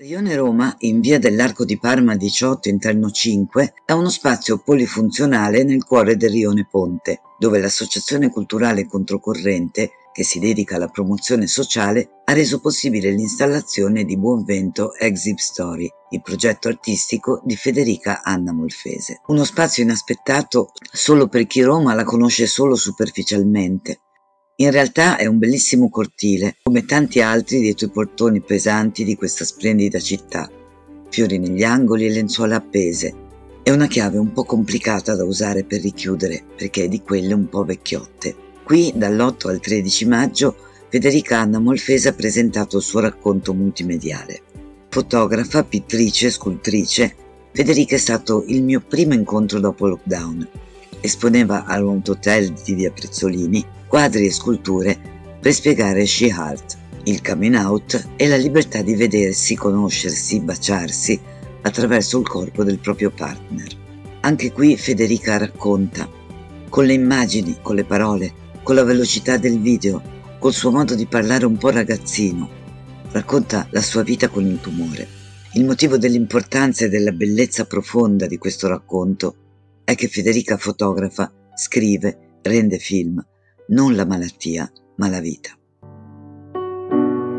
Rione Roma, in via dell'Arco di Parma 18 interno 5, è uno spazio polifunzionale nel cuore del Rione Ponte, dove l'Associazione Culturale Controcorrente, che si dedica alla promozione sociale, ha reso possibile l'installazione di Buon Vento Exhib Story, il progetto artistico di Federica Anna Molfese. Uno spazio inaspettato solo per chi Roma la conosce solo superficialmente, in realtà è un bellissimo cortile, come tanti altri dietro i portoni pesanti di questa splendida città. Fiori negli angoli e lenzuola appese. È una chiave un po' complicata da usare per richiudere, perché è di quelle un po' vecchiotte. Qui, dall'8 al 13 maggio, Federica Anna Molfese ha presentato il suo racconto multimediale. Fotografa, pittrice, scultrice, Federica è stato il mio primo incontro dopo lockdown. Esponeva al Hotel di via Prezzolini quadri e sculture per spiegare She Heart, il coming out e la libertà di vedersi, conoscersi, baciarsi attraverso il corpo del proprio partner. Anche qui Federica racconta, con le immagini, con le parole, con la velocità del video, col suo modo di parlare un po' ragazzino, racconta la sua vita con il tumore. Il motivo dell'importanza e della bellezza profonda di questo racconto è che Federica fotografa, scrive, rende film, non la malattia, ma la vita.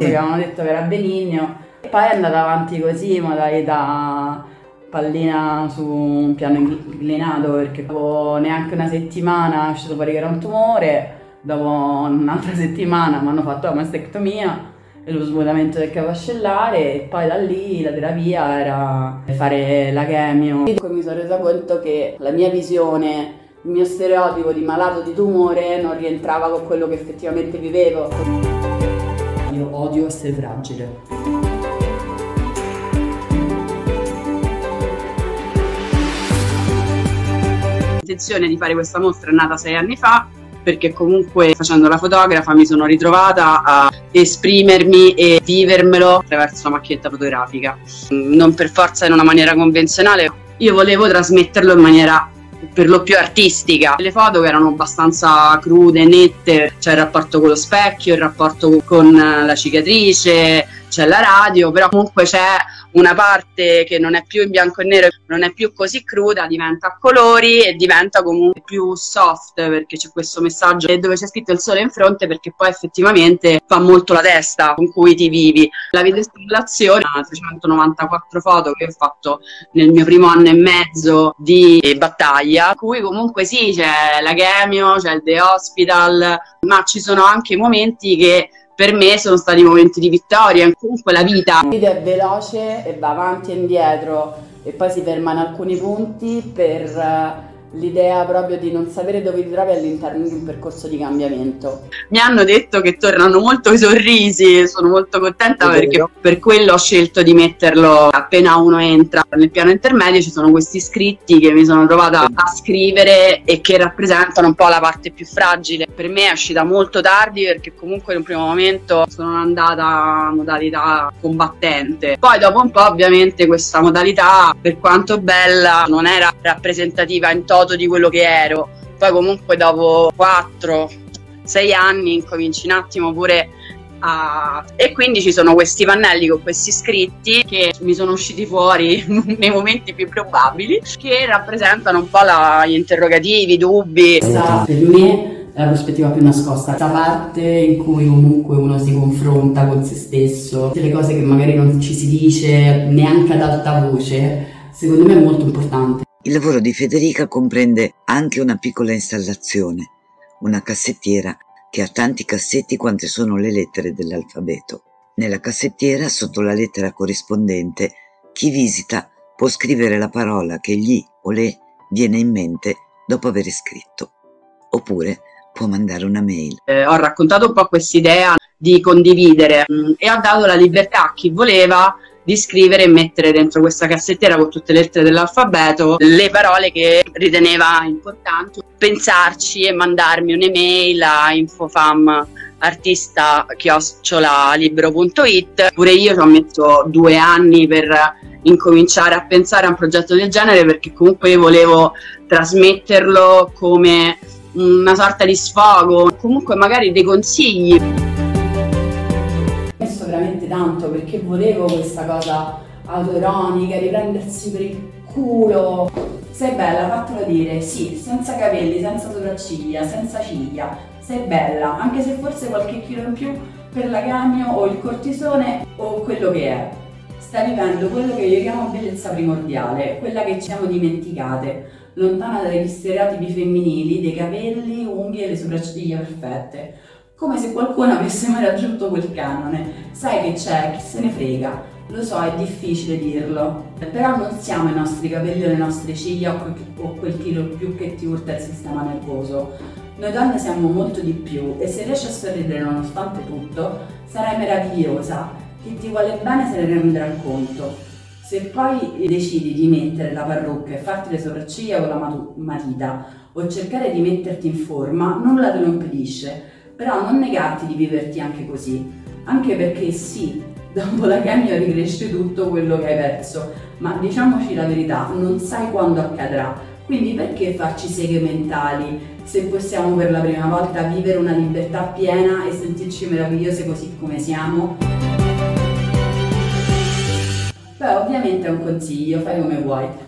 Avevamo detto che era benigno, poi è andata avanti così, modalità pallina su un piano inclinato, perché dopo neanche una settimana è uscito fuori che era un tumore, dopo un'altra settimana mi hanno fatto la mastectomia e lo svuotamento del cavo ascellare e poi da lì la terapia era fare la chemio. E mi sono resa conto che la mia visione il mio stereotipo di malato di tumore non rientrava con quello che effettivamente vivevo. Io odio essere fragile. L'intenzione di fare questa mostra è nata sei anni fa perché comunque facendo la fotografa mi sono ritrovata a esprimermi e vivermelo attraverso la macchinetta fotografica. Non per forza in una maniera convenzionale, io volevo trasmetterlo in maniera per lo più artistica. Le foto erano abbastanza crude, nette, c'è il rapporto con lo specchio, il rapporto con la cicatrice, c'è la radio, però comunque c'è una parte che non è più in bianco e nero, non è più così cruda, diventa a colori e diventa comunque più soft perché c'è questo messaggio dove c'è scritto il sole in fronte perché poi effettivamente fa molto la testa con cui ti vivi. La videostillazione, 394 foto che ho fatto nel mio primo anno e mezzo di battaglia, cui comunque sì, c'è la chemio, c'è il The Hospital, ma ci sono anche momenti che per me sono stati momenti di vittoria, comunque la vita. Il video è veloce e va avanti e indietro e poi si ferma in alcuni punti per l'idea proprio di non sapere dove ti trovi all'interno di un percorso di cambiamento. Mi hanno detto che tornano molto i sorrisi, sono molto contenta perché per quello ho scelto di metterlo appena uno entra. Nel piano intermedio ci sono questi scritti che mi sono trovata a scrivere e che rappresentano un po' la parte più fragile. Per me è uscita molto tardi perché comunque in un primo momento sono andata a modalità combattente. Poi dopo un po' ovviamente questa modalità, per quanto bella, non era rappresentativa in toto di quello che ero. Poi comunque dopo 4-6 anni incominci un attimo pure a... e quindi ci sono questi pannelli con questi scritti che mi sono usciti fuori nei momenti più probabili che rappresentano un po' la, gli interrogativi, i dubbi. Per me è la prospettiva più nascosta, questa parte in cui comunque uno si confronta con se stesso, delle cose che magari non ci si dice neanche ad alta voce, secondo me è molto importante. Il lavoro di Federica comprende anche una piccola installazione, una cassettiera che ha tanti cassetti quante sono le lettere dell'alfabeto. Nella cassettiera, sotto la lettera corrispondente, chi visita può scrivere la parola che gli o le viene in mente dopo aver scritto. Oppure può mandare una mail. Eh, ho raccontato un po' quest'idea di condividere mh, mm, e ho dato la libertà a chi voleva di scrivere e mettere dentro questa cassettiera con tutte le lettere dell'alfabeto le parole che riteneva importanti, pensarci e mandarmi un'email a infofam artista chiocciolalibbero.it pure io ci ho messo due anni per incominciare a pensare a un progetto del genere perché comunque volevo trasmetterlo come una sorta di sfogo comunque magari dei consigli tanto perché volevo questa cosa autoironica, di prendersi per il culo. Sei bella, fatelo dire, sì, senza capelli, senza sopracciglia, senza ciglia, sei bella, anche se forse qualche chilo in più per l'aganio o il cortisone o quello che è. Stai vivendo quello che io chiamo bellezza primordiale, quella che ci siamo dimenticate, lontana dagli stereotipi femminili, dei capelli, unghie e le sopracciglia perfette come se qualcuno avesse mai raggiunto quel canone. Sai che c'è, chi se ne frega. Lo so, è difficile dirlo, però non siamo i nostri capelli o le nostre ciglia o quel chilo più che ti urta il sistema nervoso. Noi donne siamo molto di più e se riesci a sorridere nonostante tutto, sarai meravigliosa. Chi ti vuole bene se ne renderà conto. Se poi decidi di mettere la parrucca e farti le sopracciglia con la matita o cercare di metterti in forma, nulla te lo impedisce però non negarti di viverti anche così, anche perché sì, dopo la chemia ricresce tutto quello che hai perso, ma diciamoci la verità, non sai quando accadrà, quindi perché farci seghe mentali se possiamo per la prima volta vivere una libertà piena e sentirci meravigliose così come siamo? Beh, ovviamente è un consiglio, fai come vuoi.